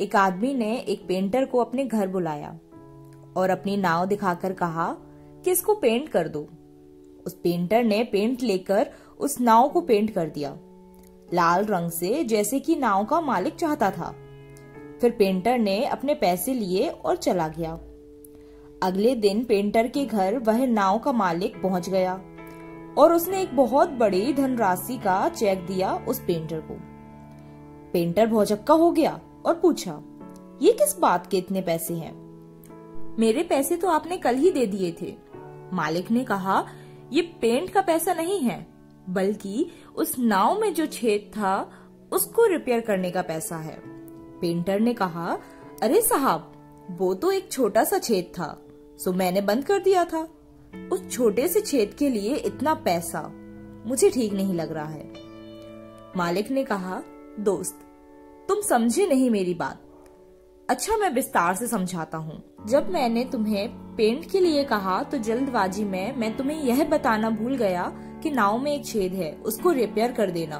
एक आदमी ने एक पेंटर को अपने घर बुलाया और अपनी नाव दिखाकर कहा, कि इसको पेंट कर दो। उस पेंटर ने पेंट लेकर उस नाव को पेंट कर दिया, लाल रंग से, जैसे कि नाव का मालिक चाहता था। फिर पेंटर ने अपने पैसे लिए और चला गया। अगले दिन पेंटर के घर वह नाव का मालिक पहुँच गया और उसने एक बहुत बड़ी धनराशि का चेक दिया उस पेंटर को। पेंटर भौचक्का हो गया। और पूछा, ये किस बात के इतने पैसे हैं? मेरे पैसे तो आपने कल ही दे दिए थे। मालिक ने कहा, ये पेंट का पैसा नहीं है, बल्कि उस नाव में जो छेद था, उसको रिपेयर करने का पैसा है। पेंटर ने कहा, अरे साहब, वो तो एक छोटा सा छेद था, सो मैंने बंद कर दिया था। उस छोटे से छेद के लिए इतना पैसा, मुझे ठीक नहीं लग रहा है। मालिक ने कहा, दोस्त तुम समझे नहीं मेरी बात। अच्छा मैं विस्तार से समझाता हूँ। जब मैंने तुम्हें पेंट के लिए कहा तो जल्दबाजी में मैं तुम्हें यह बताना भूल गया कि नाव में एक छेद है, उसको रिपेयर कर देना।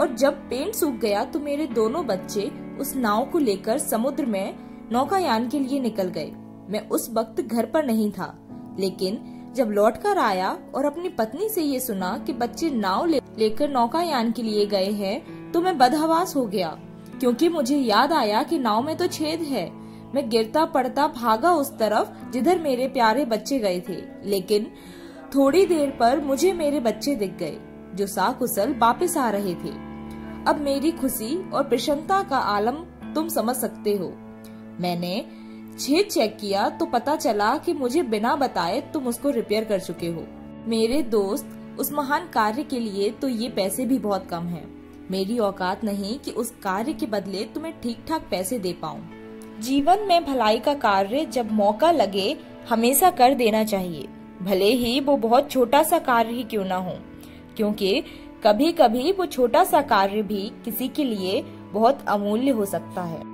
और जब पेंट सूख गया तो मेरे दोनों बच्चे उस नाव को लेकर समुद्र में नौकायान के लिए निकल गए। मैं उस वक्त घर पर नहीं था, लेकिन जब लौट कर आया और अपनी पत्नी से ये सुना कि बच्चे नाव लेकर नौकायान के लिए गए हैं तो मैं बदहवास हो गया। क्योंकि मुझे याद आया कि नाव में तो छेद है। मैं गिरता पड़ता भागा उस तरफ़, जिधर मेरे प्यारे बच्चे गए थे। लेकिन थोड़ी देर पर मुझे मेरे बच्चे दिख गए, जो साकुशल वापिस आ रहे थे। अब मेरी खुशी और प्रसन्नता का आलम तुम समझ सकते हो। मैंने छेद चेक किया तो पता चला कि मुझे बिना बताए तुम उसको रिपेयर कर चुके हो। मेरे दोस्त उस महान कार्य के लिए तो ये पैसे भी बहुत कम हैं। मेरी औकात नहीं कि उस कार्य के बदले तुम्हें ठीक ठाक पैसे दे पाऊँ। जीवन में भलाई का कार्य जब मौका लगे, हमेशा कर देना चाहिए। भले ही वो बहुत छोटा सा कार्य ही क्यों ना हो, क्योंकि कभी कभी वो छोटा सा कार्य भी किसी के लिए बहुत अमूल्य हो सकता है।